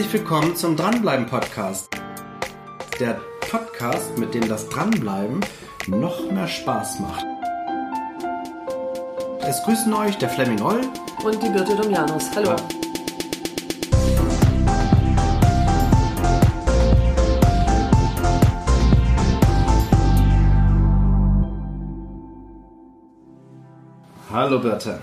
Herzlich willkommen zum Dranbleiben Podcast. Der Podcast, mit dem das Dranbleiben noch mehr Spaß macht. Es grüßen euch der Fleming Oll und die Birte Domianus. Hallo. Hallo Birte.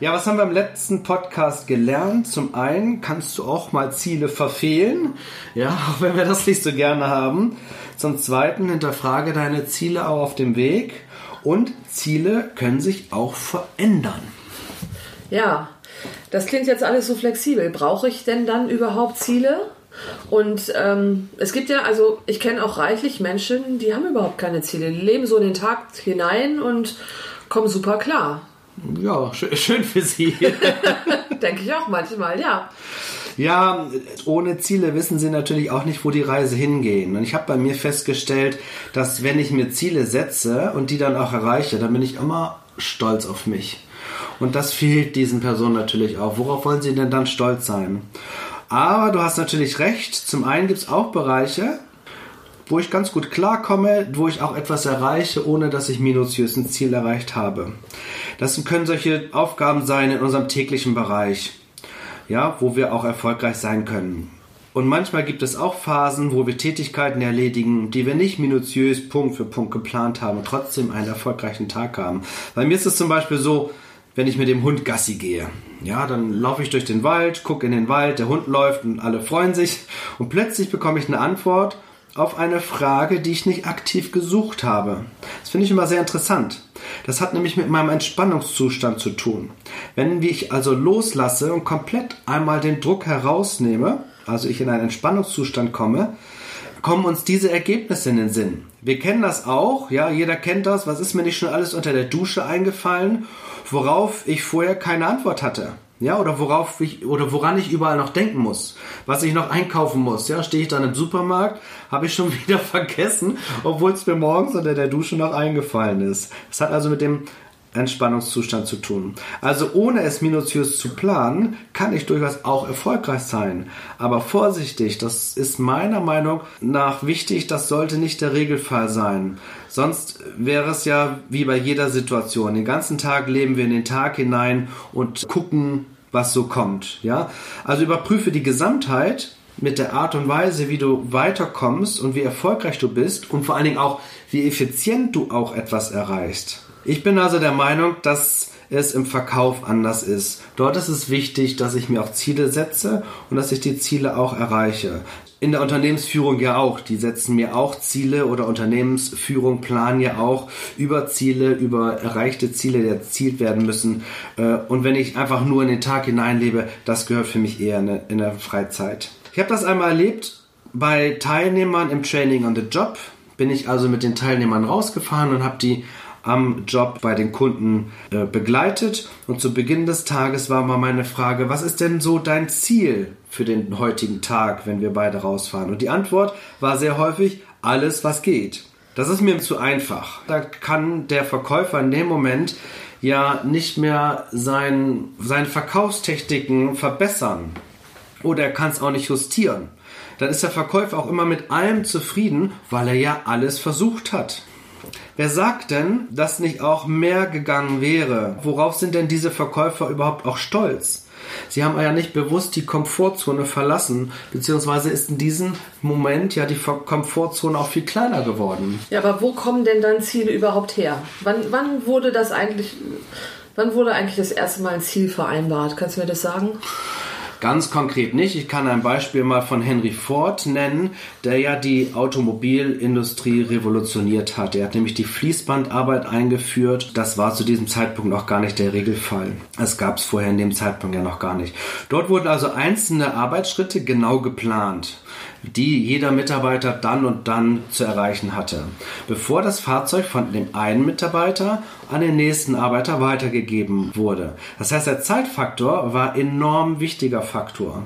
Ja, was haben wir im letzten Podcast gelernt? Zum einen kannst du auch mal Ziele verfehlen, ja, auch wenn wir das nicht so gerne haben. Zum zweiten hinterfrage deine Ziele auch auf dem Weg und Ziele können sich auch verändern. Ja, das klingt jetzt alles so flexibel. Brauche ich denn dann überhaupt Ziele? Und ähm, es gibt ja, also ich kenne auch reichlich Menschen, die haben überhaupt keine Ziele. Die leben so in den Tag hinein und kommen super klar. Ja, schön für Sie. Denke ich auch manchmal, ja. Ja, ohne Ziele wissen Sie natürlich auch nicht, wo die Reise hingeht. Und ich habe bei mir festgestellt, dass wenn ich mir Ziele setze und die dann auch erreiche, dann bin ich immer stolz auf mich. Und das fehlt diesen Personen natürlich auch. Worauf wollen sie denn dann stolz sein? Aber du hast natürlich recht. Zum einen gibt es auch Bereiche, wo ich ganz gut klarkomme, wo ich auch etwas erreiche, ohne dass ich minutiös ein Ziel erreicht habe. Das können solche Aufgaben sein in unserem täglichen Bereich, ja, wo wir auch erfolgreich sein können. Und manchmal gibt es auch Phasen, wo wir Tätigkeiten erledigen, die wir nicht minutiös Punkt für Punkt geplant haben und trotzdem einen erfolgreichen Tag haben. Bei mir ist es zum Beispiel so, wenn ich mit dem Hund Gassi gehe. Ja, dann laufe ich durch den Wald, gucke in den Wald, der Hund läuft und alle freuen sich und plötzlich bekomme ich eine Antwort auf eine Frage, die ich nicht aktiv gesucht habe. Das finde ich immer sehr interessant. Das hat nämlich mit meinem Entspannungszustand zu tun. Wenn ich also loslasse und komplett einmal den Druck herausnehme, also ich in einen Entspannungszustand komme, kommen uns diese Ergebnisse in den Sinn. Wir kennen das auch, ja, jeder kennt das. Was ist mir nicht schon alles unter der Dusche eingefallen, worauf ich vorher keine Antwort hatte? Ja, oder worauf ich oder woran ich überall noch denken muss, was ich noch einkaufen muss. Ja, stehe ich dann im Supermarkt, habe ich schon wieder vergessen, obwohl es mir morgens unter der Dusche noch eingefallen ist. Das hat also mit dem Entspannungszustand zu tun. Also ohne es minutiös zu planen, kann ich durchaus auch erfolgreich sein. Aber vorsichtig, das ist meiner Meinung nach wichtig, das sollte nicht der Regelfall sein. Sonst wäre es ja wie bei jeder Situation. Den ganzen Tag leben wir in den Tag hinein und gucken, was so kommt. Ja? Also überprüfe die Gesamtheit mit der Art und Weise, wie du weiterkommst und wie erfolgreich du bist und vor allen Dingen auch, wie effizient du auch etwas erreichst. Ich bin also der Meinung, dass es im Verkauf anders ist. Dort ist es wichtig, dass ich mir auch Ziele setze und dass ich die Ziele auch erreiche. In der Unternehmensführung ja auch. Die setzen mir auch Ziele oder Unternehmensführung planen ja auch über Ziele, über erreichte Ziele, die erzielt werden müssen. Äh, und wenn ich einfach nur in den Tag hineinlebe, das gehört für mich eher in der Freizeit. Ich habe das einmal erlebt bei Teilnehmern im Training on the Job. Bin ich also mit den Teilnehmern rausgefahren und habe die am Job bei den Kunden äh, begleitet. Und zu Beginn des Tages war mal meine Frage, was ist denn so dein Ziel für den heutigen Tag, wenn wir beide rausfahren? Und die Antwort war sehr häufig, alles, was geht. Das ist mir zu einfach. Da kann der Verkäufer in dem Moment ja nicht mehr sein, seine Verkaufstechniken verbessern. Oder er kann es auch nicht justieren. Dann ist der Verkäufer auch immer mit allem zufrieden, weil er ja alles versucht hat. Wer sagt denn, dass nicht auch mehr gegangen wäre? Worauf sind denn diese Verkäufer überhaupt auch stolz? Sie haben ja nicht bewusst die Komfortzone verlassen, beziehungsweise ist in diesem Moment ja die Komfortzone auch viel kleiner geworden. Ja, aber wo kommen denn dann Ziele überhaupt her? Wann, wann wurde das eigentlich, wann wurde eigentlich das erste Mal ein Ziel vereinbart? Kannst du mir das sagen? Ganz konkret nicht. Ich kann ein Beispiel mal von Henry Ford nennen, der ja die Automobilindustrie revolutioniert hat. Er hat nämlich die Fließbandarbeit eingeführt. Das war zu diesem Zeitpunkt noch gar nicht der Regelfall. Es gab es vorher in dem Zeitpunkt ja noch gar nicht. Dort wurden also einzelne Arbeitsschritte genau geplant die jeder Mitarbeiter dann und dann zu erreichen hatte, bevor das Fahrzeug von dem einen Mitarbeiter an den nächsten Arbeiter weitergegeben wurde. Das heißt, der Zeitfaktor war enorm wichtiger Faktor.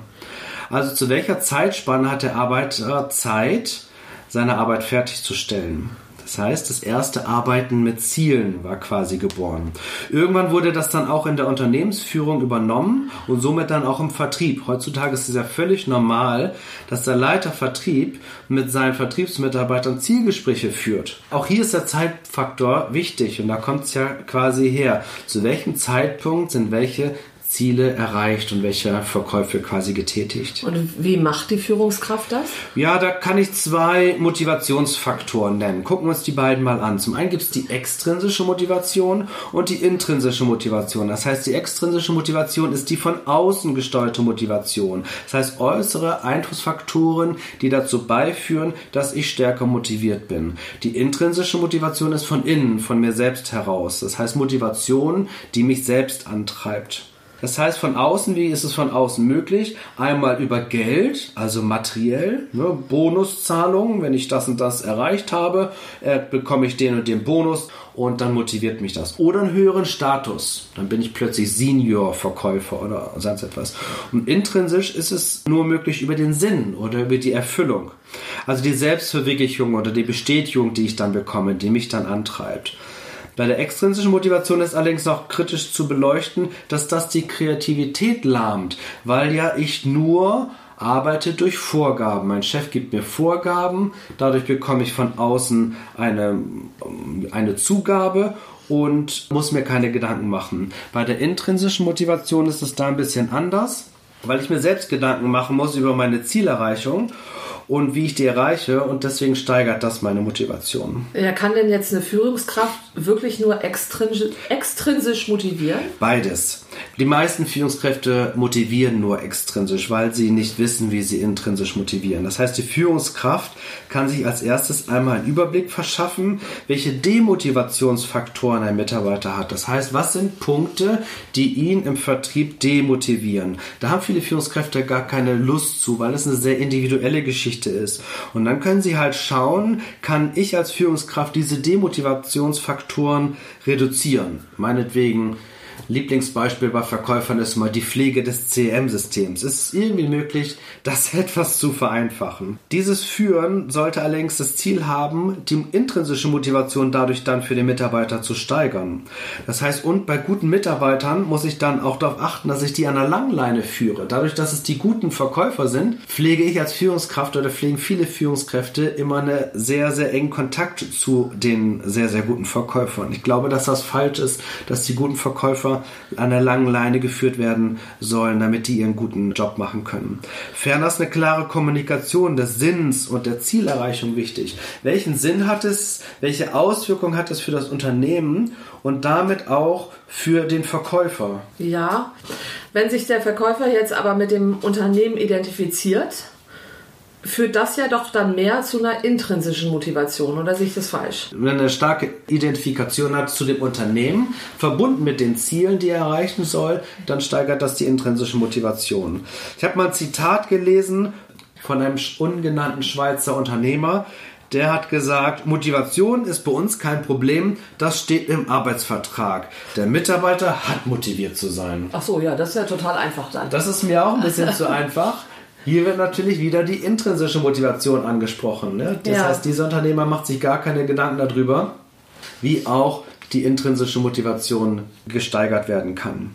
Also zu welcher Zeitspanne hat der Arbeiter Zeit, seine Arbeit fertigzustellen? Das heißt, das erste Arbeiten mit Zielen war quasi geboren. Irgendwann wurde das dann auch in der Unternehmensführung übernommen und somit dann auch im Vertrieb. Heutzutage ist es ja völlig normal, dass der Leiter Vertrieb mit seinen Vertriebsmitarbeitern Zielgespräche führt. Auch hier ist der Zeitfaktor wichtig und da kommt es ja quasi her. Zu welchem Zeitpunkt sind welche Ziele erreicht und welche Verkäufe quasi getätigt. Und wie macht die Führungskraft das? Ja, da kann ich zwei Motivationsfaktoren nennen. Gucken wir uns die beiden mal an. Zum einen gibt es die extrinsische Motivation und die intrinsische Motivation. Das heißt, die extrinsische Motivation ist die von außen gesteuerte Motivation. Das heißt, äußere Einflussfaktoren, die dazu beiführen, dass ich stärker motiviert bin. Die intrinsische Motivation ist von innen, von mir selbst heraus. Das heißt, Motivation, die mich selbst antreibt. Das heißt, von außen, wie ist es von außen möglich? Einmal über Geld, also materiell, ne, Bonuszahlungen, wenn ich das und das erreicht habe, äh, bekomme ich den und den Bonus und dann motiviert mich das. Oder einen höheren Status, dann bin ich plötzlich Senior-Verkäufer oder sonst etwas. Und intrinsisch ist es nur möglich über den Sinn oder über die Erfüllung. Also die Selbstverwirklichung oder die Bestätigung, die ich dann bekomme, die mich dann antreibt. Bei der extrinsischen Motivation ist allerdings noch kritisch zu beleuchten, dass das die Kreativität lahmt, weil ja ich nur arbeite durch Vorgaben. Mein Chef gibt mir Vorgaben, dadurch bekomme ich von außen eine, eine Zugabe und muss mir keine Gedanken machen. Bei der intrinsischen Motivation ist es da ein bisschen anders, weil ich mir selbst Gedanken machen muss über meine Zielerreichung und wie ich die erreiche und deswegen steigert das meine Motivation. Ja, kann denn jetzt eine Führungskraft wirklich nur extrinsisch, extrinsisch motivieren? Beides. Die meisten Führungskräfte motivieren nur extrinsisch, weil sie nicht wissen, wie sie intrinsisch motivieren. Das heißt, die Führungskraft kann sich als erstes einmal einen Überblick verschaffen, welche Demotivationsfaktoren ein Mitarbeiter hat. Das heißt, was sind Punkte, die ihn im Vertrieb demotivieren? Da haben viele Führungskräfte gar keine Lust zu, weil es eine sehr individuelle Geschichte ist. Und dann können sie halt schauen, kann ich als Führungskraft diese Demotivationsfaktoren reduzieren? Meinetwegen Lieblingsbeispiel bei Verkäufern ist mal die Pflege des CRM-Systems. Es ist irgendwie möglich, das etwas zu vereinfachen. Dieses Führen sollte allerdings das Ziel haben, die intrinsische Motivation dadurch dann für den Mitarbeiter zu steigern. Das heißt, und bei guten Mitarbeitern muss ich dann auch darauf achten, dass ich die an der Langleine führe. Dadurch, dass es die guten Verkäufer sind, pflege ich als Führungskraft oder pflegen viele Führungskräfte immer einen sehr, sehr engen Kontakt zu den sehr, sehr guten Verkäufern. Ich glaube, dass das falsch ist, dass die guten Verkäufer an der langen Leine geführt werden sollen, damit die ihren guten Job machen können. Ferner ist eine klare Kommunikation des Sinns und der Zielerreichung wichtig. Welchen Sinn hat es? Welche Auswirkungen hat es für das Unternehmen und damit auch für den Verkäufer? Ja, wenn sich der Verkäufer jetzt aber mit dem Unternehmen identifiziert, führt das ja doch dann mehr zu einer intrinsischen Motivation, oder sehe ich das falsch? Wenn er eine starke Identifikation hat zu dem Unternehmen, verbunden mit den Zielen, die er erreichen soll, dann steigert das die intrinsische Motivation. Ich habe mal ein Zitat gelesen von einem ungenannten Schweizer Unternehmer, der hat gesagt, Motivation ist bei uns kein Problem, das steht im Arbeitsvertrag. Der Mitarbeiter hat motiviert zu sein. Ach so, ja, das ist ja total einfach dann. Das ist mir auch ein bisschen zu einfach. Hier wird natürlich wieder die intrinsische Motivation angesprochen. Ne? Das ja. heißt, dieser Unternehmer macht sich gar keine Gedanken darüber, wie auch die intrinsische Motivation gesteigert werden kann.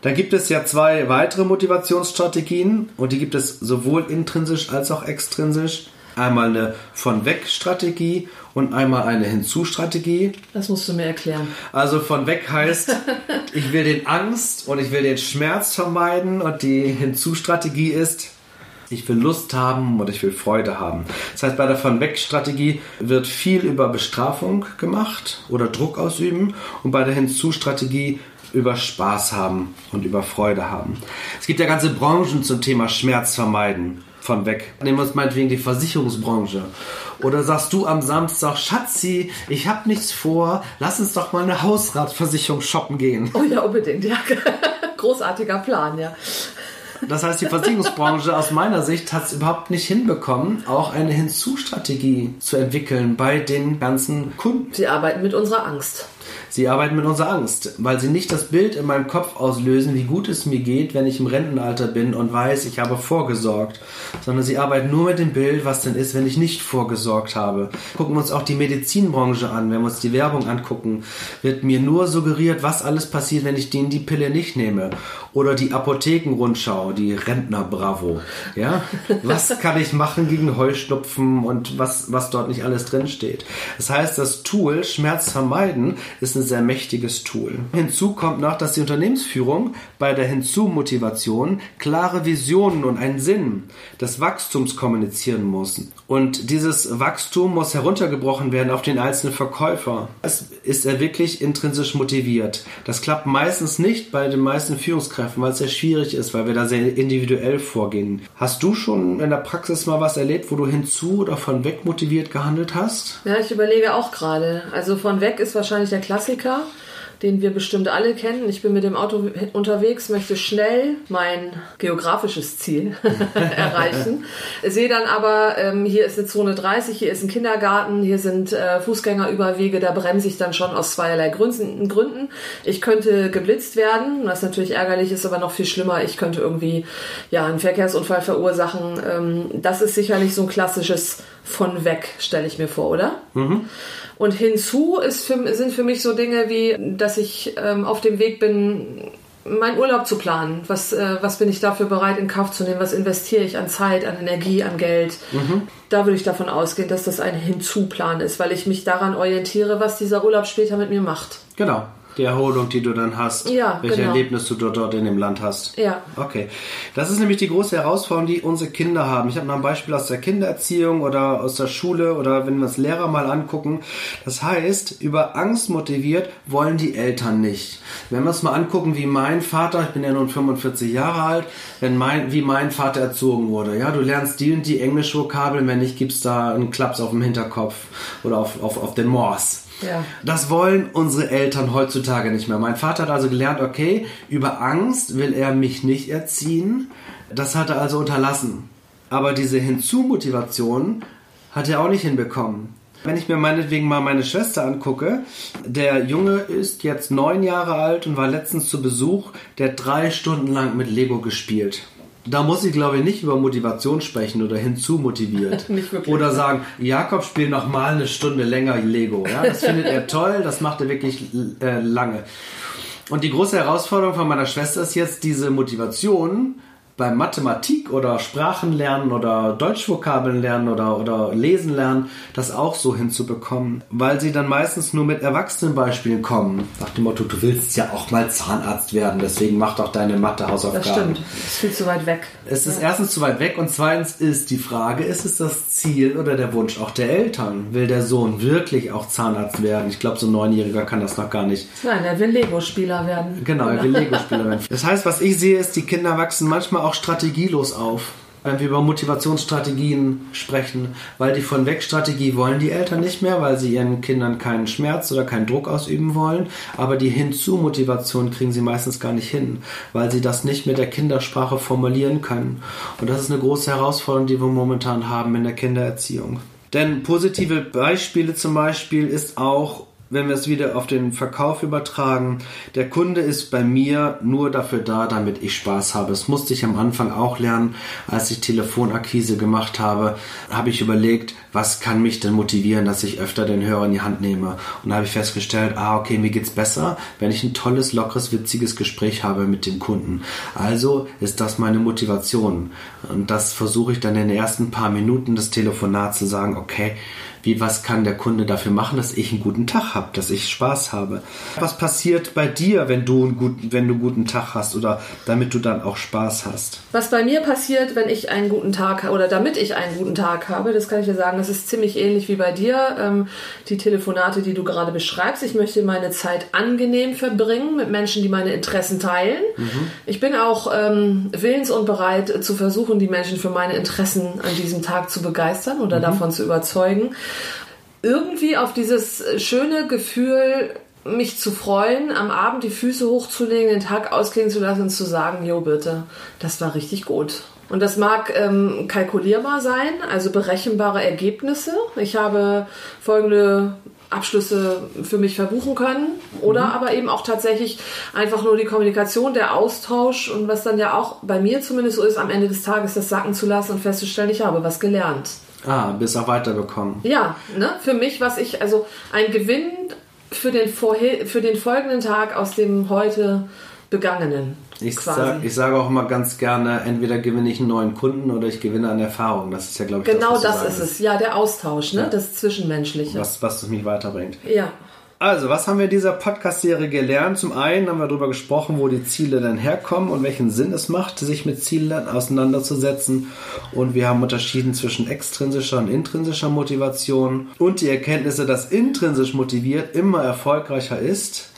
Dann gibt es ja zwei weitere Motivationsstrategien und die gibt es sowohl intrinsisch als auch extrinsisch. Einmal eine von weg Strategie und einmal eine Hinzu-Strategie. Das musst du mir erklären. Also von weg heißt, ich will den Angst und ich will den Schmerz vermeiden und die Hinzu-Strategie ist, ich will Lust haben oder ich will Freude haben. Das heißt, bei der Von-Weg-Strategie wird viel über Bestrafung gemacht oder Druck ausüben und bei der Hinzu-Strategie über Spaß haben und über Freude haben. Es gibt ja ganze Branchen zum Thema Schmerz vermeiden. Von weg. Nehmen wir uns meinetwegen die Versicherungsbranche. Oder sagst du am Samstag, Schatzi, ich habe nichts vor, lass uns doch mal eine Hausratversicherung shoppen gehen. Oh ja, unbedingt, ja. Großartiger Plan, ja. Das heißt, die Versicherungsbranche aus meiner Sicht hat es überhaupt nicht hinbekommen, auch eine Hinzustrategie zu entwickeln bei den ganzen Kunden. Sie arbeiten mit unserer Angst. Sie arbeiten mit unserer Angst, weil sie nicht das Bild in meinem Kopf auslösen, wie gut es mir geht, wenn ich im Rentenalter bin und weiß, ich habe vorgesorgt, sondern sie arbeiten nur mit dem Bild, was denn ist, wenn ich nicht vorgesorgt habe. Gucken wir uns auch die Medizinbranche an, wenn wir uns die Werbung angucken, wird mir nur suggeriert, was alles passiert, wenn ich denen die Pille nicht nehme. Oder die Apothekenrundschau, die Rentner Bravo. Ja, was kann ich machen gegen Heuschnupfen und was, was dort nicht alles drin steht. Das heißt, das Tool Schmerz vermeiden ist ein sehr mächtiges Tool. Hinzu kommt noch, dass die Unternehmensführung bei der Hinzu-Motivation klare Visionen und einen Sinn des Wachstums kommunizieren muss. Und dieses Wachstum muss heruntergebrochen werden auf den einzelnen Verkäufer. Es ist er wirklich intrinsisch motiviert. Das klappt meistens nicht bei den meisten Führungskräften, weil es sehr schwierig ist, weil wir da sehr individuell vorgehen. Hast du schon in der Praxis mal was erlebt, wo du hinzu oder von weg motiviert gehandelt hast? Ja, ich überlege auch gerade. Also von weg ist wahrscheinlich der Klassiker den wir bestimmt alle kennen. Ich bin mit dem Auto unterwegs, möchte schnell mein geografisches Ziel erreichen. Sehe dann aber, ähm, hier ist eine Zone 30, hier ist ein Kindergarten, hier sind äh, Fußgängerüberwege, da bremse ich dann schon aus zweierlei Gründen. Ich könnte geblitzt werden, was natürlich ärgerlich ist, aber noch viel schlimmer. Ich könnte irgendwie ja einen Verkehrsunfall verursachen. Ähm, das ist sicherlich so ein klassisches von weg, stelle ich mir vor, oder? Mhm. Und hinzu ist für, sind für mich so Dinge wie, dass ich ähm, auf dem Weg bin, meinen Urlaub zu planen. Was, äh, was bin ich dafür bereit in Kauf zu nehmen? Was investiere ich an Zeit, an Energie, an Geld? Mhm. Da würde ich davon ausgehen, dass das ein Hinzuplan ist, weil ich mich daran orientiere, was dieser Urlaub später mit mir macht. Genau die Erholung, die du dann hast, ja, welche genau. Erlebnis du dort, in dem Land hast. Ja. Okay. Das ist nämlich die große Herausforderung, die unsere Kinder haben. Ich habe noch ein Beispiel aus der Kindererziehung oder aus der Schule oder wenn wir es Lehrer mal angucken. Das heißt, über Angst motiviert wollen die Eltern nicht. Wenn wir uns mal angucken, wie mein Vater, ich bin ja nun 45 Jahre alt, wenn mein, wie mein Vater erzogen wurde. Ja, du lernst die und die Englisch-Vokabeln, wenn nicht, gibt's da einen Klaps auf dem Hinterkopf oder auf, auf, auf den Morse. Ja. Das wollen unsere Eltern heutzutage nicht mehr. Mein Vater hat also gelernt, okay, über Angst will er mich nicht erziehen. Das hat er also unterlassen. Aber diese Hinzumotivation hat er auch nicht hinbekommen. Wenn ich mir meinetwegen mal meine Schwester angucke, der Junge ist jetzt neun Jahre alt und war letztens zu Besuch, der drei Stunden lang mit Lego gespielt. Da muss ich glaube ich nicht über Motivation sprechen oder hinzu motiviert. oder sagen, Jakob spielt noch mal eine Stunde länger Lego. Ja, das findet er toll, das macht er wirklich äh, lange. Und die große Herausforderung von meiner Schwester ist jetzt diese Motivation beim Mathematik oder Sprachenlernen oder Deutschvokabeln lernen oder, oder Lesen lernen, das auch so hinzubekommen, weil sie dann meistens nur mit Erwachsenenbeispielen kommen. Nach dem Motto, du willst ja auch mal Zahnarzt werden, deswegen mach doch deine Mathe-Hausaufgaben. Das stimmt, ist viel zu weit weg. Es ist ja. erstens zu weit weg und zweitens ist die Frage, ist es das Ziel oder der Wunsch auch der Eltern? Will der Sohn wirklich auch Zahnarzt werden? Ich glaube, so ein Neunjähriger kann das noch gar nicht. Nein, er will Lego-Spieler werden. Genau, er will Lego-Spieler werden. Das heißt, was ich sehe, ist, die Kinder wachsen manchmal auch strategielos auf. Wenn wir über Motivationsstrategien sprechen, weil die von weg Strategie wollen die Eltern nicht mehr, weil sie ihren Kindern keinen Schmerz oder keinen Druck ausüben wollen, aber die Hinzu-Motivation kriegen sie meistens gar nicht hin, weil sie das nicht mit der Kindersprache formulieren können. Und das ist eine große Herausforderung, die wir momentan haben in der Kindererziehung. Denn positive Beispiele zum Beispiel ist auch wenn wir es wieder auf den Verkauf übertragen, der Kunde ist bei mir nur dafür da, damit ich Spaß habe. Das musste ich am Anfang auch lernen, als ich Telefonakquise gemacht habe, habe ich überlegt, was kann mich denn motivieren, dass ich öfter den Hörer in die Hand nehme. Und da habe ich festgestellt, ah, okay, mir geht's besser, wenn ich ein tolles, lockeres, witziges Gespräch habe mit dem Kunden. Also ist das meine Motivation. Und das versuche ich dann in den ersten paar Minuten des Telefonats zu sagen, okay, wie was kann der Kunde dafür machen, dass ich einen guten Tag habe, dass ich Spaß habe. Was passiert bei dir, wenn du einen guten, wenn du einen guten Tag hast oder damit du dann auch Spaß hast? Was bei mir passiert, wenn ich einen guten Tag oder damit ich einen guten Tag habe, das kann ich dir sagen, das ist ziemlich ähnlich wie bei dir. Ähm, die Telefonate, die du gerade beschreibst. Ich möchte meine Zeit angenehm verbringen mit Menschen, die meine Interessen teilen. Mhm. Ich bin auch ähm, willens und bereit zu versuchen, die Menschen für meine Interessen an diesem Tag zu begeistern oder mhm. davon zu überzeugen irgendwie auf dieses schöne Gefühl, mich zu freuen, am Abend die Füße hochzulegen, den Tag ausklingen zu lassen und zu sagen, jo bitte, das war richtig gut. Und das mag ähm, kalkulierbar sein, also berechenbare Ergebnisse. Ich habe folgende Abschlüsse für mich verbuchen können oder mhm. aber eben auch tatsächlich einfach nur die Kommunikation, der Austausch und was dann ja auch bei mir zumindest so ist, am Ende des Tages das sacken zu lassen und festzustellen, ich habe was gelernt. Ah, bis auch weiterbekommen. Ja, ne? Für mich, was ich, also ein Gewinn für den, vorher, für den folgenden Tag aus dem heute Begangenen. Ich, sag, ich sage auch immer ganz gerne, entweder gewinne ich einen neuen Kunden oder ich gewinne an Erfahrung. Das ist ja, glaube ich, genau das, das ist es. Ja, der Austausch, ne? Ja. das Zwischenmenschliche. Was, was mich weiterbringt. Ja. Also, was haben wir in dieser Podcast-Serie gelernt? Zum einen haben wir darüber gesprochen, wo die Ziele denn herkommen und welchen Sinn es macht, sich mit Zielen auseinanderzusetzen. Und wir haben unterschieden zwischen extrinsischer und intrinsischer Motivation und die Erkenntnisse, dass intrinsisch motiviert immer erfolgreicher ist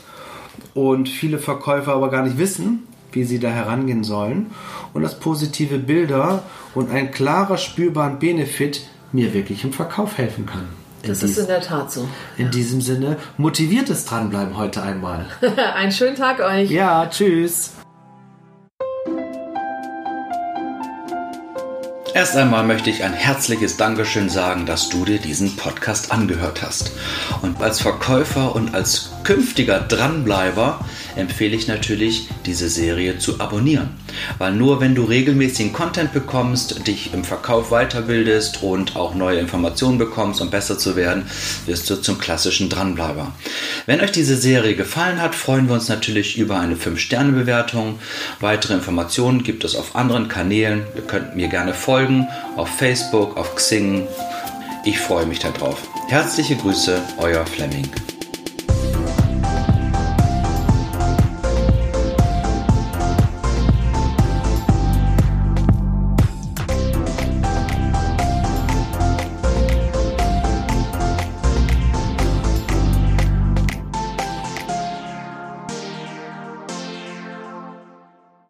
und viele Verkäufer aber gar nicht wissen, wie sie da herangehen sollen. Und dass positive Bilder und ein klarer spürbaren Benefit mir wirklich im Verkauf helfen kann. Das ist in der Tat so. In ja. diesem Sinne, motiviertes Dranbleiben heute einmal. Einen schönen Tag euch. Ja, tschüss. Erst einmal möchte ich ein herzliches Dankeschön sagen, dass du dir diesen Podcast angehört hast. Und als Verkäufer und als künftiger Dranbleiber empfehle ich natürlich, diese Serie zu abonnieren. Weil nur wenn du regelmäßigen Content bekommst, dich im Verkauf weiterbildest und auch neue Informationen bekommst, um besser zu werden, wirst du zum klassischen Dranbleiber. Wenn euch diese Serie gefallen hat, freuen wir uns natürlich über eine 5-Sterne-Bewertung. Weitere Informationen gibt es auf anderen Kanälen. Ihr könnt mir gerne folgen, auf Facebook, auf Xing. Ich freue mich darauf. Herzliche Grüße, euer Fleming.